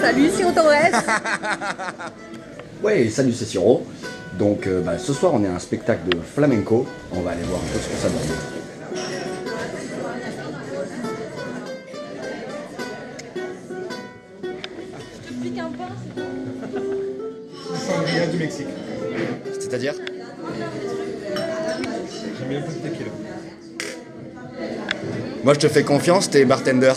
Salut Siro Torres Ouais, salut, c'est Siro. Donc euh, bah, ce soir, on est à un spectacle de flamenco. On va aller voir un peu ce que ça donne. Sangria du Mexique. C'est-à-dire J'aime bien un peu de tequila. Moi, je te fais confiance, t'es bartender.